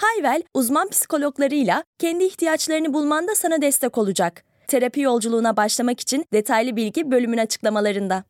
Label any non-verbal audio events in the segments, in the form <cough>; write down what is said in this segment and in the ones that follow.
Hayvel, uzman psikologlarıyla kendi ihtiyaçlarını bulmanda sana destek olacak. Terapi yolculuğuna başlamak için detaylı bilgi bölümün açıklamalarında.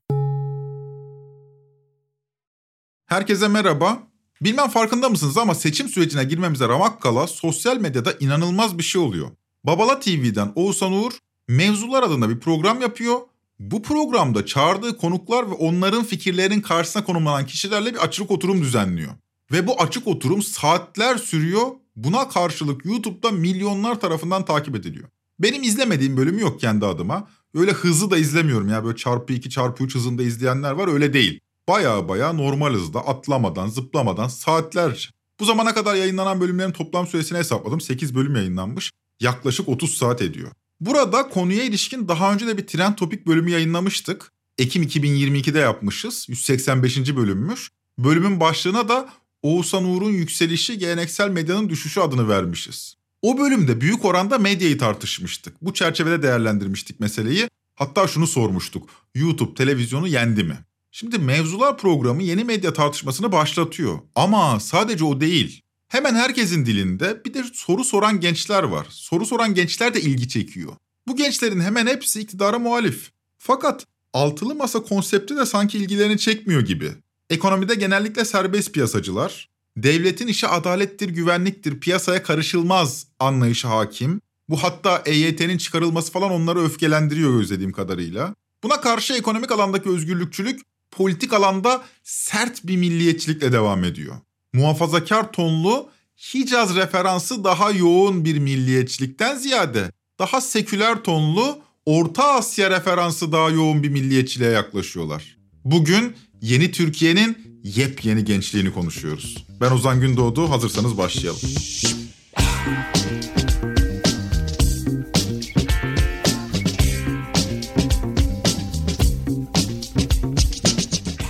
Herkese merhaba. Bilmem farkında mısınız ama seçim sürecine girmemize ramak kala sosyal medyada inanılmaz bir şey oluyor. Babala TV'den Oğuzhan Uğur Mevzular adında bir program yapıyor. Bu programda çağırdığı konuklar ve onların fikirlerinin karşısına konumlanan kişilerle bir açık oturum düzenliyor. Ve bu açık oturum saatler sürüyor. Buna karşılık YouTube'da milyonlar tarafından takip ediliyor. Benim izlemediğim bölümü yok kendi adıma. Öyle hızlı da izlemiyorum ya böyle çarpı 2 çarpı 3 hızında izleyenler var öyle değil. Baya baya normal hızda atlamadan zıplamadan saatlerce. Bu zamana kadar yayınlanan bölümlerin toplam süresini hesapladım. 8 bölüm yayınlanmış. Yaklaşık 30 saat ediyor. Burada konuya ilişkin daha önce de bir trend topik bölümü yayınlamıştık. Ekim 2022'de yapmışız. 185. bölümmüş. Bölümün başlığına da Oğuzhan Uğur'un yükselişi geleneksel medyanın düşüşü adını vermişiz. O bölümde büyük oranda medyayı tartışmıştık. Bu çerçevede değerlendirmiştik meseleyi. Hatta şunu sormuştuk. YouTube televizyonu yendi mi? Şimdi mevzular programı yeni medya tartışmasını başlatıyor. Ama sadece o değil. Hemen herkesin dilinde bir de soru soran gençler var. Soru soran gençler de ilgi çekiyor. Bu gençlerin hemen hepsi iktidara muhalif. Fakat altılı masa konsepti de sanki ilgilerini çekmiyor gibi. Ekonomide genellikle serbest piyasacılar, devletin işi adalettir, güvenliktir, piyasaya karışılmaz anlayışı hakim. Bu hatta EYT'nin çıkarılması falan onları öfkelendiriyor özlediğim kadarıyla. Buna karşı ekonomik alandaki özgürlükçülük politik alanda sert bir milliyetçilikle devam ediyor. Muhafazakar tonlu Hicaz referansı daha yoğun bir milliyetçilikten ziyade daha seküler tonlu Orta Asya referansı daha yoğun bir milliyetçiliğe yaklaşıyorlar. Bugün yeni Türkiye'nin yepyeni gençliğini konuşuyoruz. Ben Ozan Gündoğdu, hazırsanız başlayalım.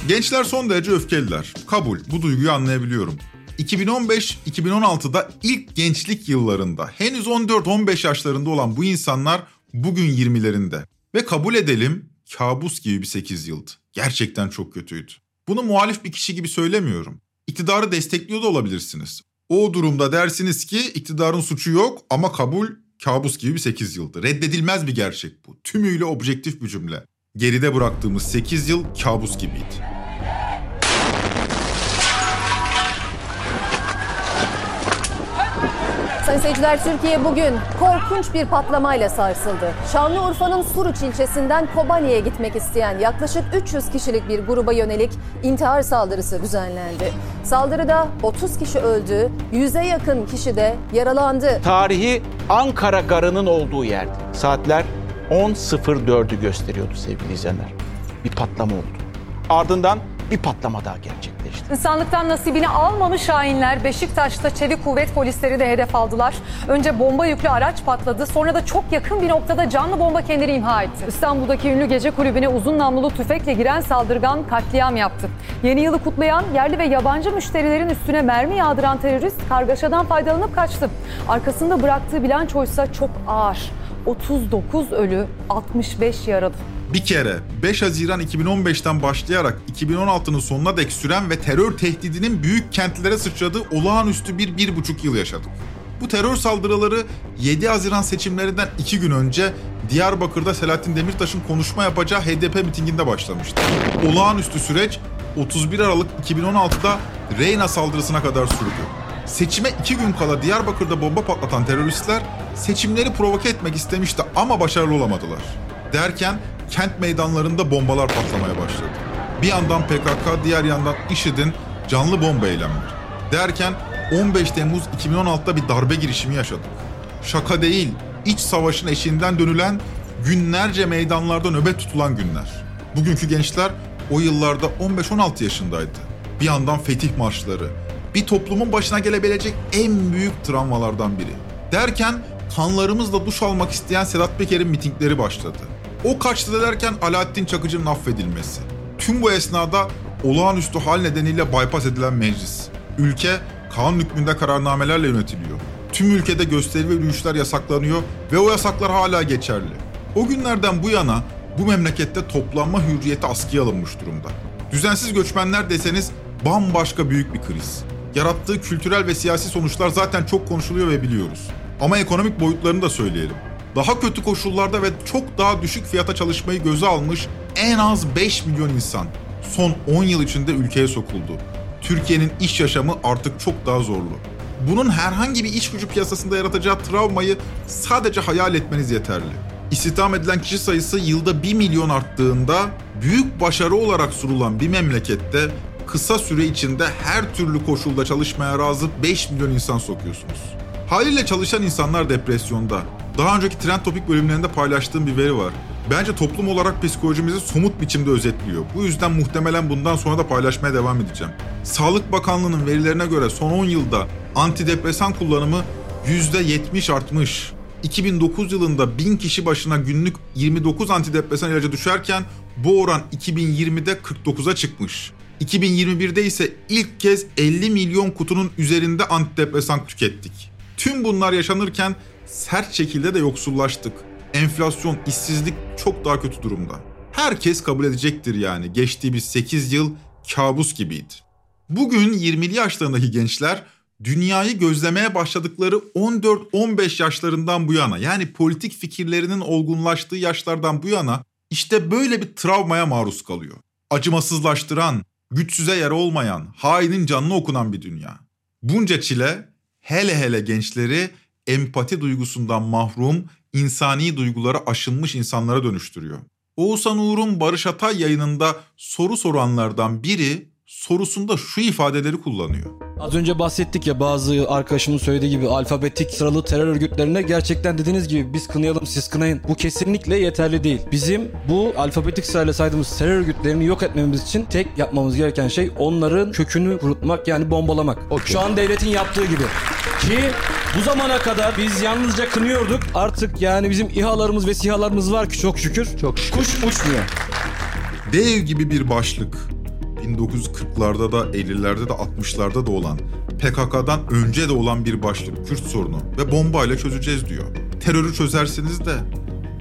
Gençler son derece öfkeliler. Kabul, bu duyguyu anlayabiliyorum. 2015-2016'da ilk gençlik yıllarında henüz 14-15 yaşlarında olan bu insanlar bugün 20'lerinde. Ve kabul edelim kabus gibi bir 8 yıldı. Gerçekten çok kötüydü. Bunu muhalif bir kişi gibi söylemiyorum. İktidarı destekliyor da olabilirsiniz. O durumda dersiniz ki iktidarın suçu yok ama kabul kabus gibi bir 8 yıldı. Reddedilmez bir gerçek bu. Tümüyle objektif bir cümle. Geride bıraktığımız 8 yıl kabus gibiydi. Sayın seyirciler Türkiye bugün korkunç bir patlamayla sarsıldı. Şanlıurfa'nın Suruç ilçesinden Kobani'ye gitmek isteyen yaklaşık 300 kişilik bir gruba yönelik intihar saldırısı düzenlendi. Saldırıda 30 kişi öldü, 100'e yakın kişi de yaralandı. Tarihi Ankara Garı'nın olduğu yerde. Saatler 10.04'ü gösteriyordu sevgili izleyenler. Bir patlama oldu. Ardından bir patlama daha gerçekleşti. İnsanlıktan nasibini almamış hainler Beşiktaş'ta çevik kuvvet polisleri de hedef aldılar. Önce bomba yüklü araç patladı sonra da çok yakın bir noktada canlı bomba kendini imha etti. İstanbul'daki ünlü gece kulübüne uzun namlulu tüfekle giren saldırgan katliam yaptı. Yeni yılı kutlayan yerli ve yabancı müşterilerin üstüne mermi yağdıran terörist kargaşadan faydalanıp kaçtı. Arkasında bıraktığı bilançoysa çok ağır. 39 ölü, 65 yaralı. Bir kere 5 Haziran 2015'ten başlayarak 2016'nın sonuna dek süren ve terör tehdidinin büyük kentlere sıçradığı olağanüstü bir bir buçuk yıl yaşadık. Bu terör saldırıları 7 Haziran seçimlerinden 2 gün önce Diyarbakır'da Selahattin Demirtaş'ın konuşma yapacağı HDP mitinginde başlamıştı. Olağanüstü süreç 31 Aralık 2016'da Reyna saldırısına kadar sürdü. Seçime 2 gün kala Diyarbakır'da bomba patlatan teröristler seçimleri provoke etmek istemişti ama başarılı olamadılar. Derken kent meydanlarında bombalar patlamaya başladı. Bir yandan PKK, diğer yandan IŞİD'in canlı bomba eylemleri. Derken 15 Temmuz 2016'da bir darbe girişimi yaşadık. Şaka değil, iç savaşın eşiğinden dönülen, günlerce meydanlarda nöbet tutulan günler. Bugünkü gençler o yıllarda 15-16 yaşındaydı. Bir yandan fetih marşları, bir toplumun başına gelebilecek en büyük travmalardan biri. Derken kanlarımızla duş almak isteyen Sedat Peker'in mitingleri başladı. O kaçtı derken Alaaddin Çakıcı'nın affedilmesi. Tüm bu esnada olağanüstü hal nedeniyle bypass edilen meclis. Ülke kanun hükmünde kararnamelerle yönetiliyor. Tüm ülkede gösteri ve yürüyüşler yasaklanıyor ve o yasaklar hala geçerli. O günlerden bu yana bu memlekette toplanma hürriyeti askıya alınmış durumda. Düzensiz göçmenler deseniz bambaşka büyük bir kriz. Yarattığı kültürel ve siyasi sonuçlar zaten çok konuşuluyor ve biliyoruz. Ama ekonomik boyutlarını da söyleyelim. Daha kötü koşullarda ve çok daha düşük fiyata çalışmayı göze almış en az 5 milyon insan son 10 yıl içinde ülkeye sokuldu. Türkiye'nin iş yaşamı artık çok daha zorlu. Bunun herhangi bir iş gücü piyasasında yaratacağı travmayı sadece hayal etmeniz yeterli. İstihdam edilen kişi sayısı yılda 1 milyon arttığında büyük başarı olarak sunulan bir memlekette kısa süre içinde her türlü koşulda çalışmaya razı 5 milyon insan sokuyorsunuz. Haliyle çalışan insanlar depresyonda. Daha önceki Trend Topik bölümlerinde paylaştığım bir veri var. Bence toplum olarak psikolojimizi somut biçimde özetliyor. Bu yüzden muhtemelen bundan sonra da paylaşmaya devam edeceğim. Sağlık Bakanlığı'nın verilerine göre son 10 yılda antidepresan kullanımı %70 artmış. 2009 yılında 1000 kişi başına günlük 29 antidepresan ilacı düşerken bu oran 2020'de 49'a çıkmış. 2021'de ise ilk kez 50 milyon kutunun üzerinde antidepresan tükettik. Tüm bunlar yaşanırken sert şekilde de yoksullaştık. Enflasyon, işsizlik çok daha kötü durumda. Herkes kabul edecektir yani. Geçtiğimiz 8 yıl kabus gibiydi. Bugün 20'li yaşlarındaki gençler dünyayı gözlemeye başladıkları 14-15 yaşlarından bu yana yani politik fikirlerinin olgunlaştığı yaşlardan bu yana işte böyle bir travmaya maruz kalıyor. Acımasızlaştıran, güçsüze yer olmayan, hainin canını okunan bir dünya. Bunca çile hele hele gençleri empati duygusundan mahrum, insani duygulara aşınmış insanlara dönüştürüyor. Oğuzhan Uğur'un Barış Atay yayınında soru soranlardan biri sorusunda şu ifadeleri kullanıyor. Az önce bahsettik ya bazı arkadaşımın söylediği gibi alfabetik sıralı terör örgütlerine gerçekten dediğiniz gibi biz kınayalım siz kınayın. Bu kesinlikle yeterli değil. Bizim bu alfabetik sırayla saydığımız terör örgütlerini yok etmemiz için tek yapmamız gereken şey onların kökünü kurutmak yani bombalamak. Okay. Şu an devletin yaptığı gibi. Ki bu zamana kadar biz yalnızca kınıyorduk. Artık yani bizim İHA'larımız ve SİHA'larımız var ki çok şükür. Çok şükür. Kuş uçmuyor. Dev gibi bir başlık. 1940'larda da 50'lerde de 60'larda da olan PKK'dan önce de olan bir başlık Kürt sorunu ve bombayla çözeceğiz diyor. Terörü çözersiniz de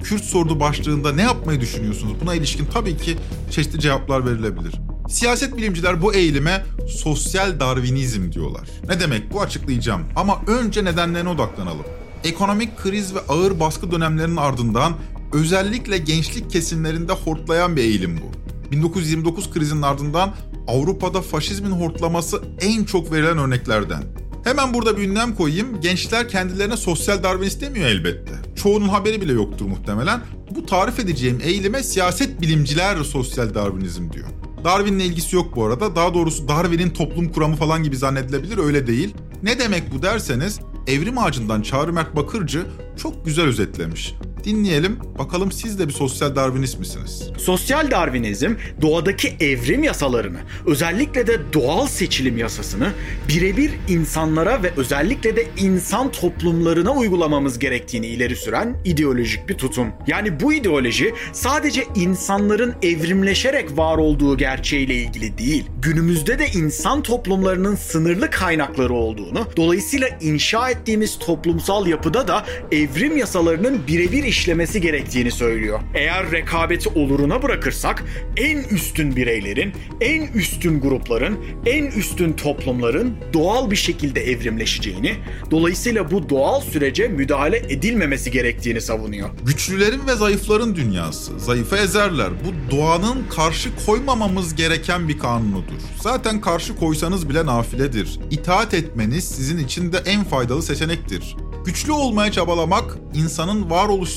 Kürt sorunu başlığında ne yapmayı düşünüyorsunuz? Buna ilişkin tabii ki çeşitli cevaplar verilebilir. Siyaset bilimciler bu eğilime sosyal darwinizm diyorlar. Ne demek bu açıklayacağım ama önce nedenlerine odaklanalım. Ekonomik kriz ve ağır baskı dönemlerinin ardından özellikle gençlik kesimlerinde hortlayan bir eğilim bu. 1929 krizinin ardından Avrupa'da faşizmin hortlaması en çok verilen örneklerden. Hemen burada bir ünlem koyayım. Gençler kendilerine sosyal darwinist demiyor elbette. Çoğunun haberi bile yoktur muhtemelen. Bu tarif edeceğim eğilime siyaset bilimciler sosyal darwinizm diyor. Darwin'le ilgisi yok bu arada. Daha doğrusu Darwin'in toplum kuramı falan gibi zannedilebilir öyle değil. Ne demek bu derseniz Evrim Ağacı'ndan Çağrı Mert Bakırcı çok güzel özetlemiş. Dinleyelim. Bakalım siz de bir sosyal darwinist misiniz? Sosyal darwinizm doğadaki evrim yasalarını, özellikle de doğal seçilim yasasını birebir insanlara ve özellikle de insan toplumlarına uygulamamız gerektiğini ileri süren ideolojik bir tutum. Yani bu ideoloji sadece insanların evrimleşerek var olduğu gerçeğiyle ilgili değil, günümüzde de insan toplumlarının sınırlı kaynakları olduğunu, dolayısıyla inşa ettiğimiz toplumsal yapıda da evrim yasalarının birebir işlemesi gerektiğini söylüyor. Eğer rekabeti oluruna bırakırsak en üstün bireylerin, en üstün grupların, en üstün toplumların doğal bir şekilde evrimleşeceğini, dolayısıyla bu doğal sürece müdahale edilmemesi gerektiğini savunuyor. Güçlülerin ve zayıfların dünyası. Zayıfı ezerler. Bu doğanın karşı koymamamız gereken bir kanunudur. Zaten karşı koysanız bile nafiledir. İtaat etmeniz sizin için de en faydalı seçenektir. Güçlü olmaya çabalamak insanın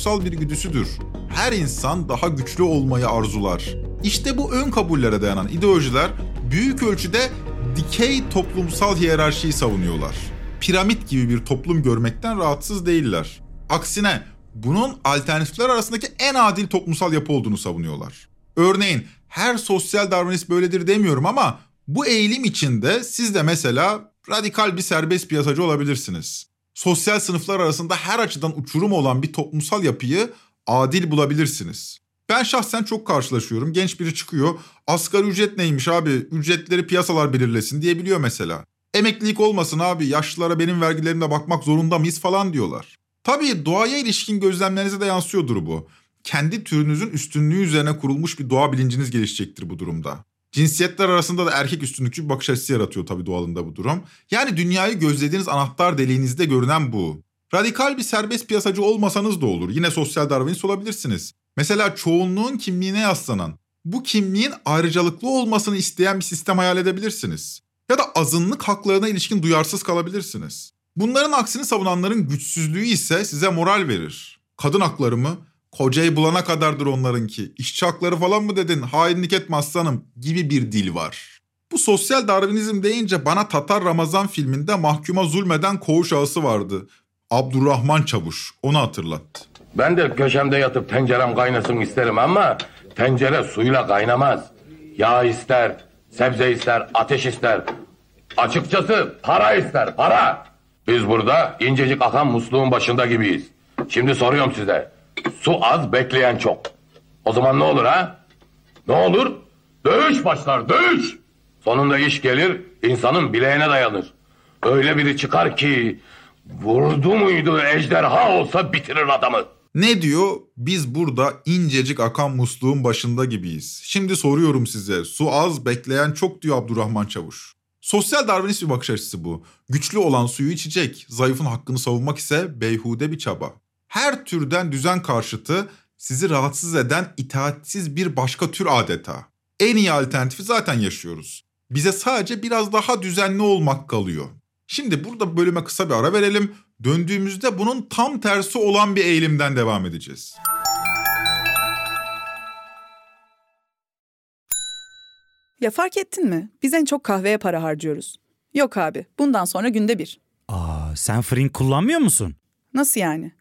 varoluşsal bir güdüsüdür. Her insan daha güçlü olmayı arzular. İşte bu ön kabullere dayanan ideolojiler büyük ölçüde dikey toplumsal hiyerarşiyi savunuyorlar. Piramit gibi bir toplum görmekten rahatsız değiller. Aksine bunun alternatifler arasındaki en adil toplumsal yapı olduğunu savunuyorlar. Örneğin her sosyal darwinist böyledir demiyorum ama bu eğilim içinde siz de mesela radikal bir serbest piyasacı olabilirsiniz. Sosyal sınıflar arasında her açıdan uçurum olan bir toplumsal yapıyı adil bulabilirsiniz. Ben şahsen çok karşılaşıyorum. Genç biri çıkıyor. Asgari ücret neymiş abi? Ücretleri piyasalar belirlesin diyebiliyor mesela. Emeklilik olmasın abi. Yaşlılara benim vergilerimle bakmak zorunda mıyız falan diyorlar. Tabii doğaya ilişkin gözlemlerinize de yansıyordur bu. Kendi türünüzün üstünlüğü üzerine kurulmuş bir doğa bilinciniz gelişecektir bu durumda. Cinsiyetler arasında da erkek üstünlükçü bir bakış açısı yaratıyor tabii doğalında bu durum. Yani dünyayı gözlediğiniz anahtar deliğinizde görünen bu. Radikal bir serbest piyasacı olmasanız da olur. Yine sosyal darwinist olabilirsiniz. Mesela çoğunluğun kimliğine yaslanan, bu kimliğin ayrıcalıklı olmasını isteyen bir sistem hayal edebilirsiniz. Ya da azınlık haklarına ilişkin duyarsız kalabilirsiniz. Bunların aksini savunanların güçsüzlüğü ise size moral verir. Kadın hakları mı? Kocayı bulana kadardır onlarınki. İşçi hakları falan mı dedin? Hainlik etme aslanım gibi bir dil var. Bu sosyal darwinizm deyince bana Tatar Ramazan filminde mahkuma zulmeden koğuş ağası vardı. Abdurrahman Çavuş. Onu hatırlattı. Ben de köşemde yatıp tencerem kaynasın isterim ama tencere suyla kaynamaz. Yağ ister, sebze ister, ateş ister. Açıkçası para ister, para. Biz burada incecik akan musluğun başında gibiyiz. Şimdi soruyorum size. Su az, bekleyen çok. O zaman ne olur ha? Ne olur? Dövüş başlar, dövüş. Sonunda iş gelir, insanın bileğine dayanır. Öyle biri çıkar ki vurdu muydu ejderha olsa bitirir adamı. Ne diyor? Biz burada incecik akan musluğun başında gibiyiz. Şimdi soruyorum size. Su az, bekleyen çok diyor Abdurrahman Çavuş. Sosyal darwinist bir bakış açısı bu. Güçlü olan suyu içecek, zayıfın hakkını savunmak ise beyhude bir çaba. Her türden düzen karşıtı sizi rahatsız eden itaatsiz bir başka tür adeta. En iyi alternatifi zaten yaşıyoruz. Bize sadece biraz daha düzenli olmak kalıyor. Şimdi burada bölüme kısa bir ara verelim. Döndüğümüzde bunun tam tersi olan bir eğilimden devam edeceğiz. Ya fark ettin mi? Biz en çok kahveye para harcıyoruz. Yok abi, bundan sonra günde bir. Aa, sen Frink kullanmıyor musun? Nasıl yani?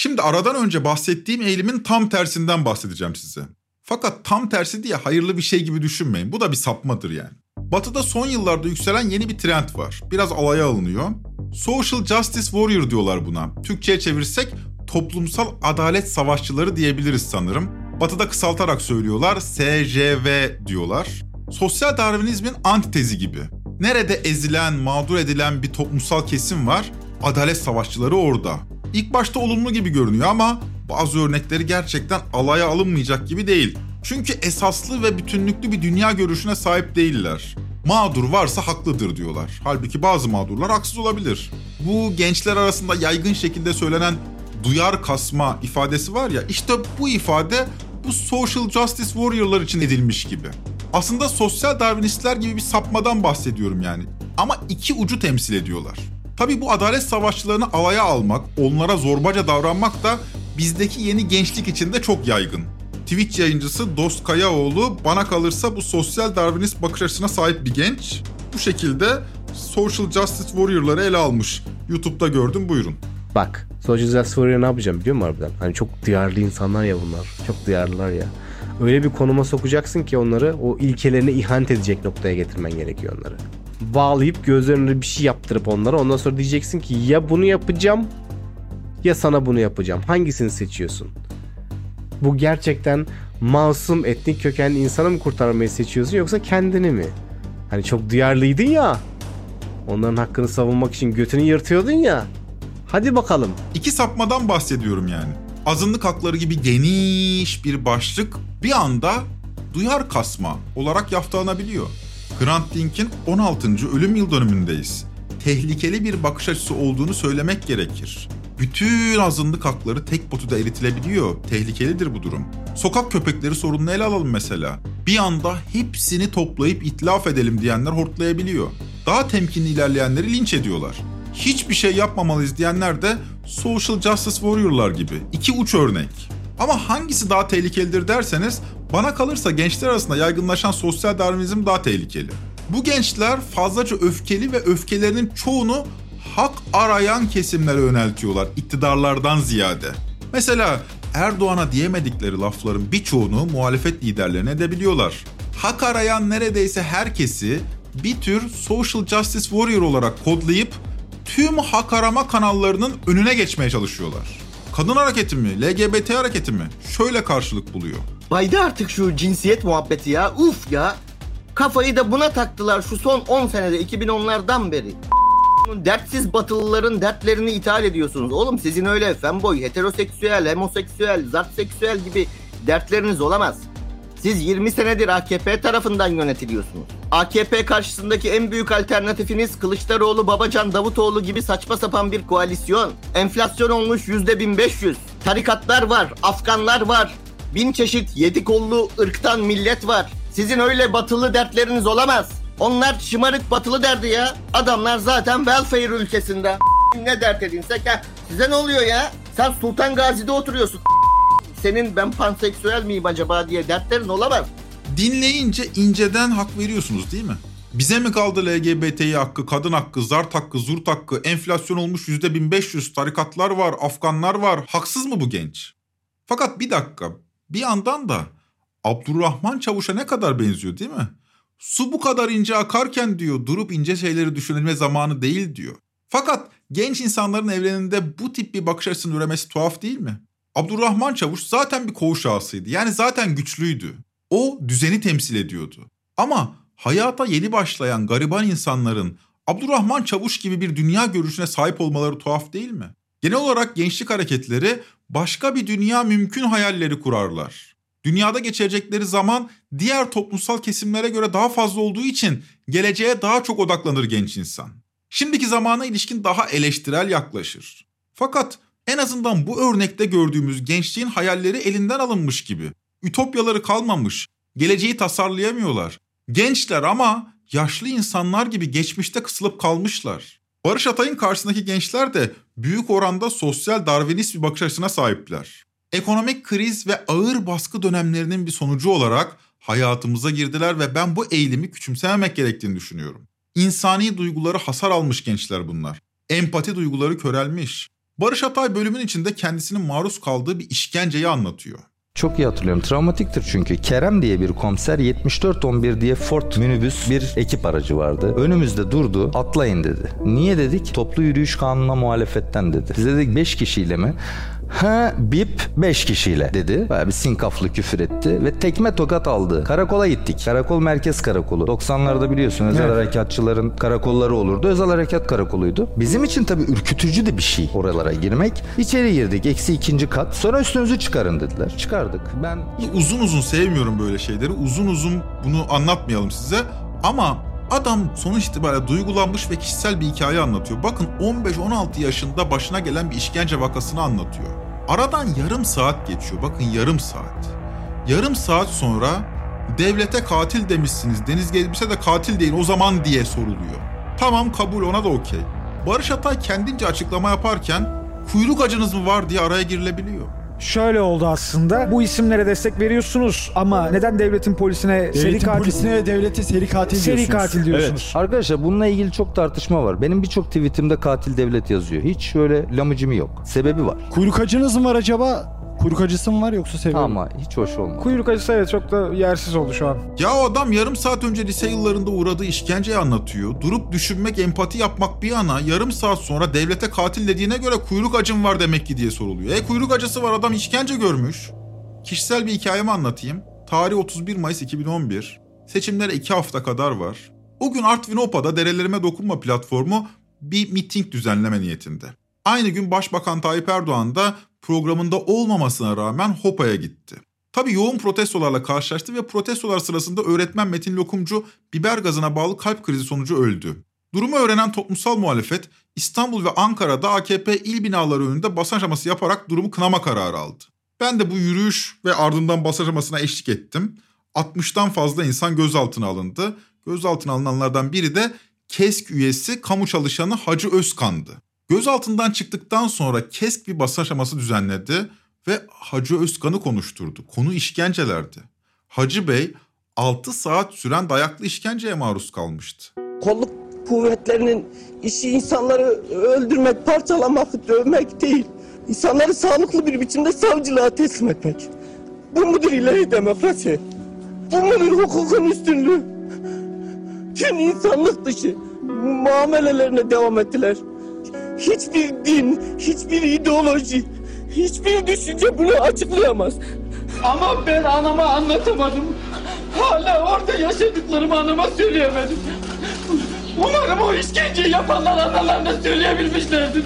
Şimdi aradan önce bahsettiğim eğilimin tam tersinden bahsedeceğim size. Fakat tam tersi diye hayırlı bir şey gibi düşünmeyin. Bu da bir sapmadır yani. Batı'da son yıllarda yükselen yeni bir trend var. Biraz alaya alınıyor. Social Justice Warrior diyorlar buna. Türkçe'ye çevirsek toplumsal adalet savaşçıları diyebiliriz sanırım. Batı'da kısaltarak söylüyorlar. SJV diyorlar. Sosyal Darwinizmin antitezi gibi. Nerede ezilen, mağdur edilen bir toplumsal kesim var, adalet savaşçıları orada. İlk başta olumlu gibi görünüyor ama bazı örnekleri gerçekten alaya alınmayacak gibi değil. Çünkü esaslı ve bütünlüklü bir dünya görüşüne sahip değiller. Mağdur varsa haklıdır diyorlar. Halbuki bazı mağdurlar haksız olabilir. Bu gençler arasında yaygın şekilde söylenen duyar kasma ifadesi var ya işte bu ifade bu social justice warrior'lar için edilmiş gibi. Aslında sosyal darwinistler gibi bir sapmadan bahsediyorum yani. Ama iki ucu temsil ediyorlar. Tabi bu adalet savaşçılarını alaya almak, onlara zorbaca davranmak da bizdeki yeni gençlik içinde çok yaygın. Twitch yayıncısı Dost Kayaoğlu bana kalırsa bu sosyal darwinist bakış açısına sahip bir genç. Bu şekilde Social Justice Warrior'ları ele almış. YouTube'da gördüm buyurun. Bak Social Justice Warrior ne yapacağım biliyor musun harbiden? Hani çok duyarlı insanlar ya bunlar. Çok duyarlılar ya. Öyle bir konuma sokacaksın ki onları o ilkelerine ihanet edecek noktaya getirmen gerekiyor onları. Bağlayıp gözlerine bir şey yaptırıp onlara ondan sonra diyeceksin ki ya bunu yapacağım ya sana bunu yapacağım. Hangisini seçiyorsun? Bu gerçekten masum etnik kökenli insanı mı kurtarmayı seçiyorsun yoksa kendini mi? Hani çok duyarlıydın ya. Onların hakkını savunmak için götünü yırtıyordun ya. Hadi bakalım. İki sapmadan bahsediyorum yani. Azınlık hakları gibi geniş bir başlık bir anda duyar kasma olarak yaftalanabiliyor. Hrant Dink'in 16. ölüm yıl dönümündeyiz. Tehlikeli bir bakış açısı olduğunu söylemek gerekir. Bütün azınlık hakları tek potuda eritilebiliyor. Tehlikelidir bu durum. Sokak köpekleri sorununu ele alalım mesela. Bir anda hepsini toplayıp itlaf edelim diyenler hortlayabiliyor. Daha temkinli ilerleyenleri linç ediyorlar. Hiçbir şey yapmamalıyız diyenler de social justice warrior'lar gibi. İki uç örnek. Ama hangisi daha tehlikelidir derseniz bana kalırsa gençler arasında yaygınlaşan sosyal darwinizm daha tehlikeli. Bu gençler fazlaca öfkeli ve öfkelerinin çoğunu hak arayan kesimlere yöneltiyorlar iktidarlardan ziyade. Mesela Erdoğan'a diyemedikleri lafların birçoğunu muhalefet liderlerine edebiliyorlar. Hak arayan neredeyse herkesi bir tür social justice warrior olarak kodlayıp tüm hak arama kanallarının önüne geçmeye çalışıyorlar. Kadın hareketi mi, LGBT hareketi mi? Şöyle karşılık buluyor. Baydı artık şu cinsiyet muhabbeti ya. Uf ya. Kafayı da buna taktılar şu son 10 senede 2010'lardan beri. Dertsiz batılıların dertlerini ithal ediyorsunuz. Oğlum sizin öyle femboy, heteroseksüel, homoseksüel, zartseksüel gibi dertleriniz olamaz. Siz 20 senedir AKP tarafından yönetiliyorsunuz. AKP karşısındaki en büyük alternatifiniz Kılıçdaroğlu, Babacan, Davutoğlu gibi saçma sapan bir koalisyon. Enflasyon olmuş %1500. Tarikatlar var, Afganlar var. Bin çeşit yedi kollu ırktan millet var. Sizin öyle batılı dertleriniz olamaz. Onlar şımarık batılı derdi ya. Adamlar zaten welfare ülkesinde. Ne dert edinsek ha. Size ne oluyor ya? Sen Sultan Gazi'de oturuyorsun. Senin ben panseksüel miyim acaba diye dertlerin olamaz. Dinleyince inceden hak veriyorsunuz değil mi? Bize mi kaldı LGBTİ hakkı, kadın hakkı, zart hakkı, zurt hakkı, enflasyon olmuş %1500, tarikatlar var, Afganlar var. Haksız mı bu genç? Fakat bir dakika, bir yandan da Abdurrahman Çavuş'a ne kadar benziyor değil mi? Su bu kadar ince akarken diyor durup ince şeyleri düşünülme zamanı değil diyor. Fakat genç insanların evreninde bu tip bir bakış açısının üremesi tuhaf değil mi? Abdurrahman Çavuş zaten bir koğuş ağasıydı. Yani zaten güçlüydü. O düzeni temsil ediyordu. Ama hayata yeni başlayan gariban insanların Abdurrahman Çavuş gibi bir dünya görüşüne sahip olmaları tuhaf değil mi? Genel olarak gençlik hareketleri başka bir dünya mümkün hayalleri kurarlar. Dünyada geçirecekleri zaman diğer toplumsal kesimlere göre daha fazla olduğu için geleceğe daha çok odaklanır genç insan. Şimdiki zamana ilişkin daha eleştirel yaklaşır. Fakat en azından bu örnekte gördüğümüz gençliğin hayalleri elinden alınmış gibi. Ütopyaları kalmamış, geleceği tasarlayamıyorlar. Gençler ama yaşlı insanlar gibi geçmişte kısılıp kalmışlar. Barış Atay'ın karşısındaki gençler de büyük oranda sosyal darwinist bir bakış açısına sahipler. Ekonomik kriz ve ağır baskı dönemlerinin bir sonucu olarak hayatımıza girdiler ve ben bu eğilimi küçümsememek gerektiğini düşünüyorum. İnsani duyguları hasar almış gençler bunlar. Empati duyguları körelmiş. Barış Atay bölümün içinde kendisinin maruz kaldığı bir işkenceyi anlatıyor. Çok iyi hatırlıyorum. Travmatiktir çünkü. Kerem diye bir komiser 7411 diye Ford minibüs bir ekip aracı vardı. Önümüzde durdu. Atlayın dedi. Niye dedik? Toplu yürüyüş kanununa muhalefetten dedi. Biz dedik 5 kişiyle mi? Ha bip 5 kişiyle dedi. Baya bir sinkaflı küfür etti ve tekme tokat aldı. Karakola gittik. Karakol merkez karakolu. 90'larda biliyorsun özel evet. harekatçıların karakolları olurdu. Özel harekat karakoluydu. Bizim için tabii ürkütücü de bir şey oralara girmek. İçeri girdik. Eksi ikinci kat. Sonra üstünüzü çıkarın dediler. Çıkardık. Ben uzun uzun sevmiyorum böyle şeyleri. Uzun uzun bunu anlatmayalım size. Ama Adam sonuç itibariyle duygulanmış ve kişisel bir hikaye anlatıyor. Bakın 15-16 yaşında başına gelen bir işkence vakasını anlatıyor. Aradan yarım saat geçiyor. Bakın yarım saat. Yarım saat sonra devlete katil demişsiniz. Deniz Gezmiş'e de katil değil o zaman diye soruluyor. Tamam kabul ona da okey. Barış Atay kendince açıklama yaparken kuyruk acınız mı var diye araya girilebiliyor şöyle oldu aslında. Bu isimlere destek veriyorsunuz ama neden devletin polisine devletin seri katil polisine ve devlete seri katil seri diyorsunuz? katil diyorsunuz. Evet. Arkadaşlar bununla ilgili çok tartışma var. Benim birçok tweetimde katil devlet yazıyor. Hiç şöyle lamıcımı yok. Sebebi var. Kuyruk acınız mı var acaba? Kuyruk acısı mı var yoksa seviyor Ama hiç hoş olmadı. Kuyruk acısı evet çok da yersiz oldu şu an. Ya o adam yarım saat önce lise yıllarında uğradığı işkenceyi anlatıyor. Durup düşünmek, empati yapmak bir yana yarım saat sonra devlete katil dediğine göre kuyruk acım var demek ki diye soruluyor. E kuyruk acısı var adam işkence görmüş. Kişisel bir hikayemi anlatayım. Tarih 31 Mayıs 2011. Seçimlere iki hafta kadar var. O gün Artvin Opa'da Derelerime Dokunma platformu bir miting düzenleme niyetinde. Aynı gün Başbakan Tayyip Erdoğan da programında olmamasına rağmen Hopa'ya gitti. Tabii yoğun protestolarla karşılaştı ve protestolar sırasında öğretmen Metin Lokumcu biber gazına bağlı kalp krizi sonucu öldü. Durumu öğrenen toplumsal muhalefet İstanbul ve Ankara'da AKP il binaları önünde basın aşaması yaparak durumu kınama kararı aldı. Ben de bu yürüyüş ve ardından basın aşamasına eşlik ettim. 60'tan fazla insan gözaltına alındı. Gözaltına alınanlardan biri de KESK üyesi kamu çalışanı Hacı Özkan'dı. Gözaltından çıktıktan sonra KESK bir basın aşaması düzenledi ve Hacı Özkan'ı konuşturdu. Konu işkencelerdi. Hacı Bey 6 saat süren dayaklı işkenceye maruz kalmıştı. Kolluk kuvvetlerinin işi insanları öldürmek, parçalamak, dövmek değil. İnsanları sağlıklı bir biçimde savcılığa teslim etmek. Bu mudur ilahi demokrasi? Bu mudur hukukun üstünlüğü? Tüm insanlık dışı muamelelerine devam ettiler. Hiçbir din, hiçbir ideoloji, hiçbir düşünce bunu açıklayamaz. Ama ben anama anlatamadım. Hala orada yaşadıklarımı anama söyleyemedim. Umarım o işkenceyi yapanlar analarına söyleyebilmişlerdir.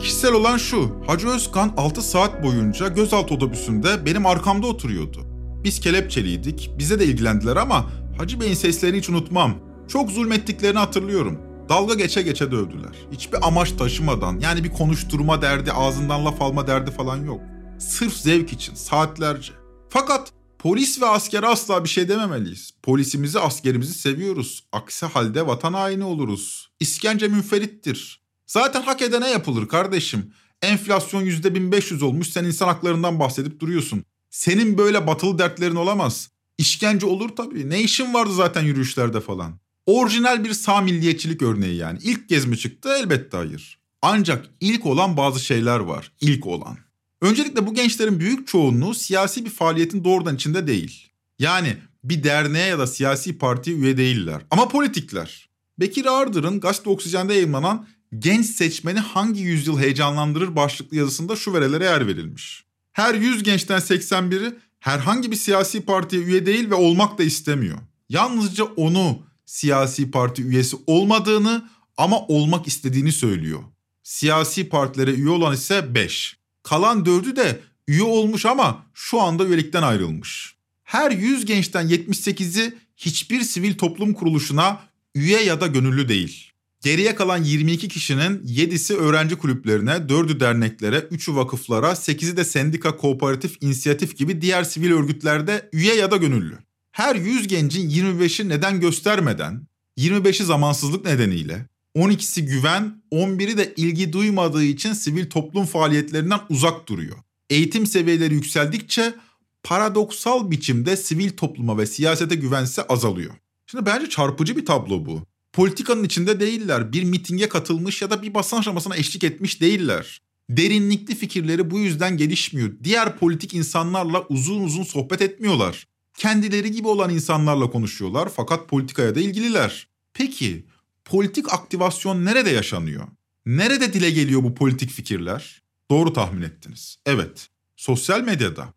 Kişisel olan şu, Hacı Özkan 6 saat boyunca gözaltı otobüsünde benim arkamda oturuyordu. Biz kelepçeliydik, bize de ilgilendiler ama Hacı Bey'in seslerini hiç unutmam. Çok zulmettiklerini hatırlıyorum. Dalga geçe geçe dövdüler. Hiçbir amaç taşımadan, yani bir konuşturma derdi, ağzından laf alma derdi falan yok. Sırf zevk için, saatlerce. Fakat polis ve askere asla bir şey dememeliyiz. Polisimizi, askerimizi seviyoruz. Aksi halde vatan haini oluruz. İskence münferittir. Zaten hak edene yapılır kardeşim. Enflasyon yüzde 1500 olmuş sen insan haklarından bahsedip duruyorsun. Senin böyle batılı dertlerin olamaz. İşkence olur tabii. Ne işin vardı zaten yürüyüşlerde falan. Orijinal bir sağ milliyetçilik örneği yani. İlk kez mi çıktı? Elbette hayır. Ancak ilk olan bazı şeyler var. İlk olan. Öncelikle bu gençlerin büyük çoğunluğu siyasi bir faaliyetin doğrudan içinde değil. Yani bir derneğe ya da siyasi partiye üye değiller. Ama politikler. Bekir Ardır'ın Gazete Oksijen'de yayınlanan Genç seçmeni hangi yüzyıl heyecanlandırır başlıklı yazısında şu verelere yer verilmiş. Her 100 gençten 81'i herhangi bir siyasi partiye üye değil ve olmak da istemiyor. Yalnızca onu siyasi parti üyesi olmadığını ama olmak istediğini söylüyor. Siyasi partilere üye olan ise 5. Kalan 4'ü de üye olmuş ama şu anda üyelikten ayrılmış. Her 100 gençten 78'i hiçbir sivil toplum kuruluşuna üye ya da gönüllü değil. Geriye kalan 22 kişinin 7'si öğrenci kulüplerine, 4'ü derneklere, 3'ü vakıflara, 8'i de sendika, kooperatif, inisiyatif gibi diğer sivil örgütlerde üye ya da gönüllü. Her 100 gencin 25'i neden göstermeden, 25'i zamansızlık nedeniyle, 12'si güven, 11'i de ilgi duymadığı için sivil toplum faaliyetlerinden uzak duruyor. Eğitim seviyeleri yükseldikçe paradoksal biçimde sivil topluma ve siyasete güvense azalıyor. Şimdi bence çarpıcı bir tablo bu. Politikanın içinde değiller. Bir mitinge katılmış ya da bir basın aşamasına eşlik etmiş değiller. Derinlikli fikirleri bu yüzden gelişmiyor. Diğer politik insanlarla uzun uzun sohbet etmiyorlar. Kendileri gibi olan insanlarla konuşuyorlar fakat politikaya da ilgililer. Peki politik aktivasyon nerede yaşanıyor? Nerede dile geliyor bu politik fikirler? Doğru tahmin ettiniz. Evet, sosyal medyada.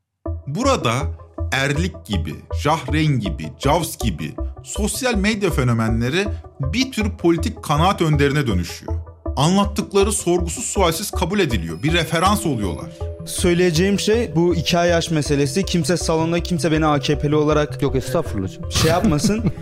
Burada Erlik gibi, Jahren gibi, Javs gibi sosyal medya fenomenleri bir tür politik kanaat önderine dönüşüyor. Anlattıkları sorgusuz sualsiz kabul ediliyor. Bir referans oluyorlar. Söyleyeceğim şey bu iki ay yaş meselesi. Kimse salonda kimse beni AKP'li olarak Yok estağfurullah. şey yapmasın. <laughs>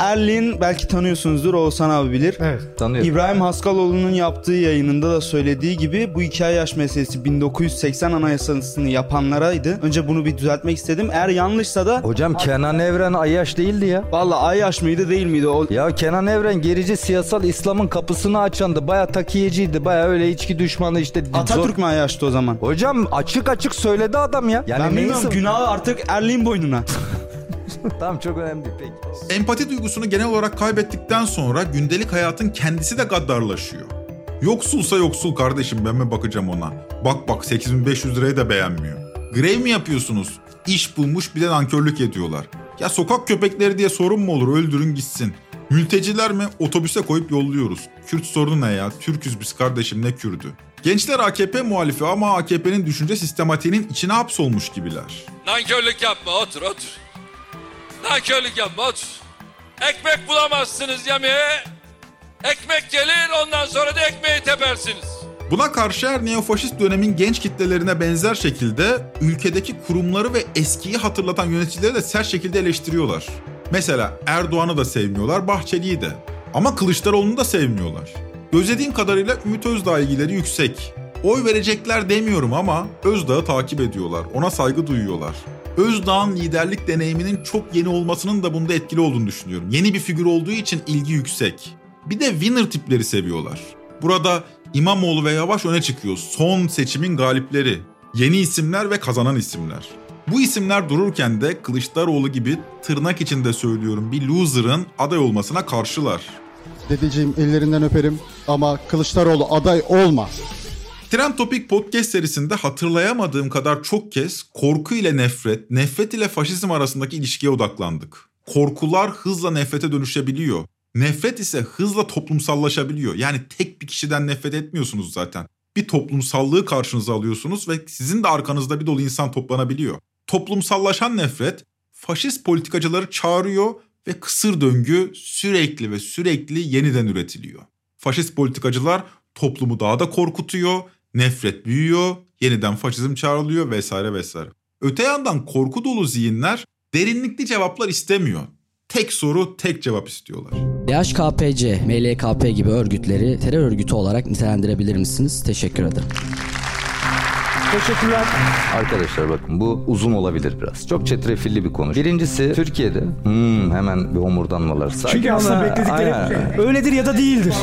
Erlin belki tanıyorsunuzdur Oğuzhan abi bilir. Evet tanıyorum. İbrahim Haskaloğlu'nun yaptığı yayınında da söylediği gibi bu iki ay yaş meselesi 1980 anayasasını yapanlaraydı. Önce bunu bir düzeltmek istedim. Eğer yanlışsa da Hocam Kenan Evren Ayyaş değildi ya. Valla Ayyaş mıydı değil miydi? O... Ya Kenan Evren gerici siyasal İslam'ın kapısını açandı. Baya takiyeciydi. Baya öyle içki düşmanı işte. Atatürk mü Ayyaş'tı o zaman? Hocam açık açık söyledi adam ya. Yani ben bilmiyorum neyse- günahı artık Erlin boynuna. <laughs> tamam çok önemli peki. Empati duygusunu genel olarak kaybettikten sonra gündelik hayatın kendisi de gaddarlaşıyor. Yoksulsa yoksul kardeşim ben mi bakacağım ona? Bak bak 8500 lirayı da beğenmiyor. Grev mi yapıyorsunuz? İş bulmuş bir de nankörlük ediyorlar. Ya sokak köpekleri diye sorun mu olur öldürün gitsin. Mülteciler mi? Otobüse koyup yolluyoruz. Kürt sorunu ne ya? Türküz biz kardeşim ne Kürdü? Gençler AKP muhalifi ama AKP'nin düşünce sistematiğinin içine hapsolmuş gibiler. Nankörlük yapma otur otur. Nankörlük yapma otur. Ekmek bulamazsınız yemeğe. Ekmek gelir ondan sonra da ekmeği tepersiniz. Buna karşı her neofaşist dönemin genç kitlelerine benzer şekilde ülkedeki kurumları ve eskiyi hatırlatan yöneticileri de sert şekilde eleştiriyorlar. Mesela Erdoğan'ı da sevmiyorlar, Bahçeli'yi de. Ama Kılıçdaroğlu'nu da sevmiyorlar. Gözlediğim kadarıyla Ümit Özdağ ilgileri yüksek. Oy verecekler demiyorum ama Özdağ'ı takip ediyorlar, ona saygı duyuyorlar. Özdağ'ın liderlik deneyiminin çok yeni olmasının da bunda etkili olduğunu düşünüyorum. Yeni bir figür olduğu için ilgi yüksek. Bir de winner tipleri seviyorlar. Burada İmamoğlu ve Yavaş öne çıkıyor. Son seçimin galipleri. Yeni isimler ve kazanan isimler. Bu isimler dururken de Kılıçdaroğlu gibi tırnak içinde söylüyorum bir loser'ın aday olmasına karşılar. Dedeciğim ellerinden öperim ama Kılıçdaroğlu aday olma. Trend Topic podcast serisinde hatırlayamadığım kadar çok kez korku ile nefret, nefret ile faşizm arasındaki ilişkiye odaklandık. Korkular hızla nefrete dönüşebiliyor. Nefret ise hızla toplumsallaşabiliyor. Yani tek bir kişiden nefret etmiyorsunuz zaten. Bir toplumsallığı karşınıza alıyorsunuz ve sizin de arkanızda bir dolu insan toplanabiliyor. Toplumsallaşan nefret faşist politikacıları çağırıyor ve kısır döngü sürekli ve sürekli yeniden üretiliyor. Faşist politikacılar toplumu daha da korkutuyor, nefret büyüyor, yeniden faşizm çağrılıyor vesaire vesaire. Öte yandan korku dolu zihinler derinlikli cevaplar istemiyor. Tek soru, tek cevap istiyorlar. DHKPC, MLKP gibi örgütleri terör örgütü olarak nitelendirebilir misiniz? Teşekkür ederim. Teşekkürler. Arkadaşlar bakın bu uzun olabilir biraz. Çok çetrefilli bir konu. Birincisi Türkiye'de hmm, hemen bir homurdanmalar. Sakin Çünkü aslında bekledikleri Aynen. öyledir ya da değildir.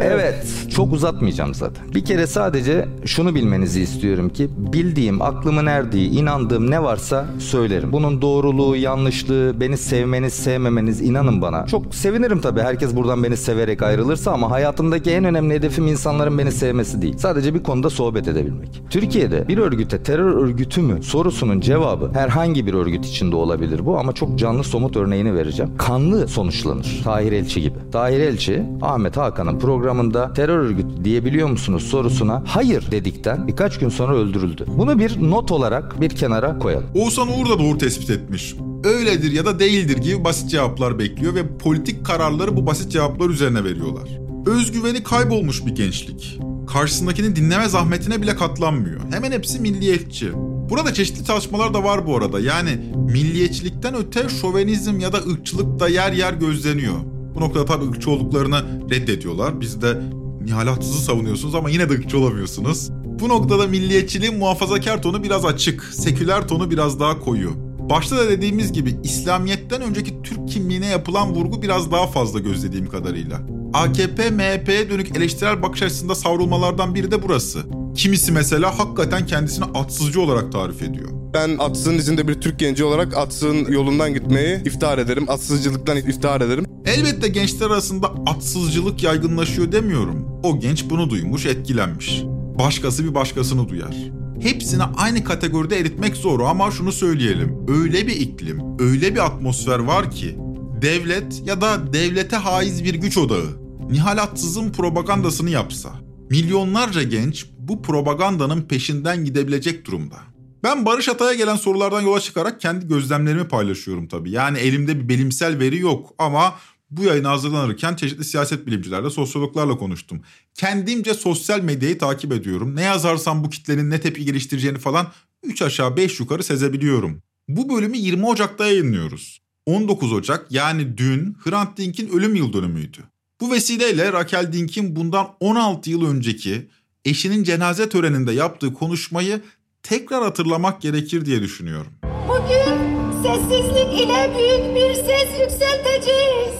Evet, çok uzatmayacağım zaten. Bir kere sadece şunu bilmenizi istiyorum ki bildiğim, aklımın erdiği, inandığım ne varsa söylerim. Bunun doğruluğu, yanlışlığı, beni sevmeniz, sevmemeniz inanın bana. Çok sevinirim tabii herkes buradan beni severek ayrılırsa ama hayatımdaki en önemli hedefim insanların beni sevmesi değil. Sadece bir konuda sohbet edebilmek. Türkiye'de bir örgüte terör örgütü mü sorusunun cevabı herhangi bir örgüt içinde olabilir bu ama çok canlı somut örneğini vereceğim. Kanlı sonuçlanır. Tahir Elçi gibi. Tahir Elçi Ahmet Hakan'ın programında terör örgütü diyebiliyor musunuz sorusuna hayır dedikten birkaç gün sonra öldürüldü. Bunu bir not olarak bir kenara koyalım. Oğuzhan Uğur da doğru tespit etmiş. Öyledir ya da değildir gibi basit cevaplar bekliyor ve politik kararları bu basit cevaplar üzerine veriyorlar. Özgüveni kaybolmuş bir gençlik. Karşısındakini dinleme zahmetine bile katlanmıyor. Hemen hepsi milliyetçi. Burada çeşitli tartışmalar da var bu arada. Yani milliyetçilikten öte şovenizm ya da ırkçılık da yer yer gözleniyor. Bu noktada tabii ırkçı olduklarını reddediyorlar. Biz de Nihal Atsız'ı savunuyorsunuz ama yine de ırkçı olamıyorsunuz. Bu noktada milliyetçiliğin muhafazakar tonu biraz açık, seküler tonu biraz daha koyu. Başta da dediğimiz gibi İslamiyet'ten önceki Türk kimliğine yapılan vurgu biraz daha fazla gözlediğim kadarıyla. AKP, MHP'ye dönük eleştirel bakış açısında savrulmalardan biri de burası. Kimisi mesela hakikaten kendisini atsızcı olarak tarif ediyor. Ben Atsız'ın izinde bir Türk genci olarak Atsız'ın yolundan gitmeyi iftihar ederim. Atsızcılıktan iftihar ederim. Elbette gençler arasında atsızcılık yaygınlaşıyor demiyorum. O genç bunu duymuş, etkilenmiş. Başkası bir başkasını duyar. Hepsini aynı kategoride eritmek zor ama şunu söyleyelim. Öyle bir iklim, öyle bir atmosfer var ki devlet ya da devlete haiz bir güç odağı Nihal Atsız'ın propagandasını yapsa milyonlarca genç bu propagandanın peşinden gidebilecek durumda. Ben Barış Atay'a gelen sorulardan yola çıkarak kendi gözlemlerimi paylaşıyorum tabii. Yani elimde bir bilimsel veri yok ama bu yayına hazırlanırken çeşitli siyaset bilimcilerle, sosyologlarla konuştum. Kendimce sosyal medyayı takip ediyorum. Ne yazarsam bu kitlenin ne tepki geliştireceğini falan 3 aşağı 5 yukarı sezebiliyorum. Bu bölümü 20 Ocak'ta yayınlıyoruz. 19 Ocak yani dün Hrant Dink'in ölüm yıl dönümüydü. Bu vesileyle Raquel Dink'in bundan 16 yıl önceki eşinin cenaze töreninde yaptığı konuşmayı tekrar hatırlamak gerekir diye düşünüyorum. Bugün sessizlik ile büyük bir ses yükselteceğiz.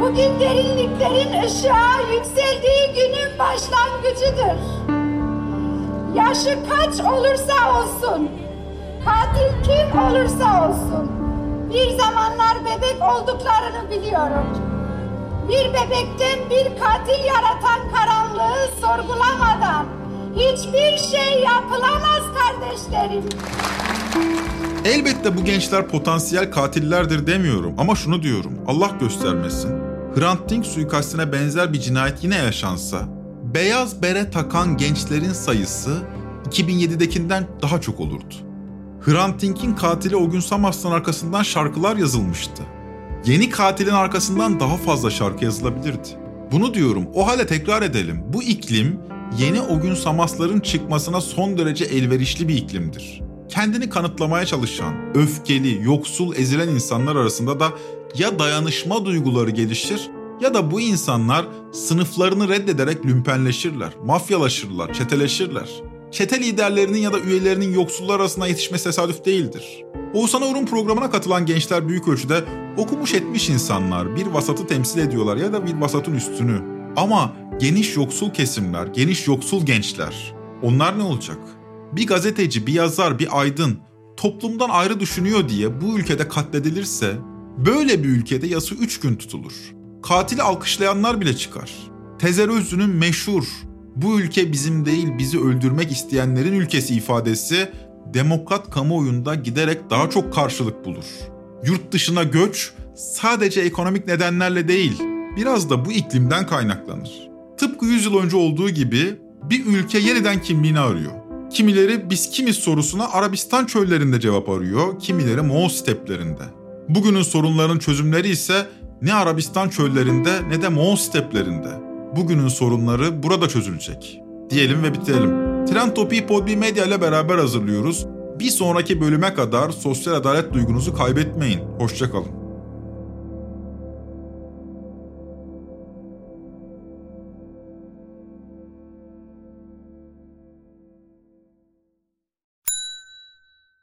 Bugün derinliklerin ışığa yükseldiği günün başlangıcıdır. Yaşı kaç olursa olsun, katil kim olursa olsun, bir zamanlar bebek olduklarını biliyorum. Bir bebekten bir katil yaratan karanlığı sorgulamadan hiçbir şey yapılamaz kardeşlerim. Elbette bu gençler potansiyel katillerdir demiyorum ama şunu diyorum. Allah göstermesin. Hrant Dink suikastine benzer bir cinayet yine yaşansa, beyaz bere takan gençlerin sayısı 2007'dekinden daha çok olurdu. Hrant Dink'in katili o gün Samas'tan arkasından şarkılar yazılmıştı. Yeni katilin arkasından daha fazla şarkı yazılabilirdi. Bunu diyorum o hale tekrar edelim. Bu iklim yeni o gün samasların çıkmasına son derece elverişli bir iklimdir. Kendini kanıtlamaya çalışan, öfkeli, yoksul, ezilen insanlar arasında da ya dayanışma duyguları gelişir ya da bu insanlar sınıflarını reddederek lümpenleşirler, mafyalaşırlar, çeteleşirler. Çete liderlerinin ya da üyelerinin yoksullar arasında yetişmesi tesadüf değildir. Oğuzhan Uğur'un programına katılan gençler büyük ölçüde okumuş etmiş insanlar, bir vasatı temsil ediyorlar ya da bir vasatın üstünü. Ama geniş yoksul kesimler, geniş yoksul gençler, onlar ne olacak? Bir gazeteci, bir yazar, bir aydın toplumdan ayrı düşünüyor diye bu ülkede katledilirse böyle bir ülkede yası 3 gün tutulur. Katili alkışlayanlar bile çıkar. Tezer Özlü'nün meşhur bu ülke bizim değil bizi öldürmek isteyenlerin ülkesi ifadesi demokrat kamuoyunda giderek daha çok karşılık bulur. Yurt dışına göç sadece ekonomik nedenlerle değil, biraz da bu iklimden kaynaklanır. Tıpkı 100 yıl önce olduğu gibi bir ülke yeniden kimliğini arıyor. Kimileri biz kimiz sorusuna Arabistan çöllerinde cevap arıyor, kimileri Moğol steplerinde. Bugünün sorunların çözümleri ise ne Arabistan çöllerinde ne de Moğol steplerinde. Bugünün sorunları burada çözülecek. Diyelim ve bitirelim. Trend Topi'yi Podbi Medya ile beraber hazırlıyoruz. Bir sonraki bölüme kadar sosyal adalet duygunuzu kaybetmeyin. Hoşçakalın.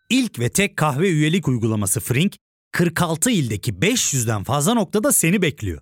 İlk ve tek kahve üyelik uygulaması Frink, 46 ildeki 500'den fazla noktada seni bekliyor.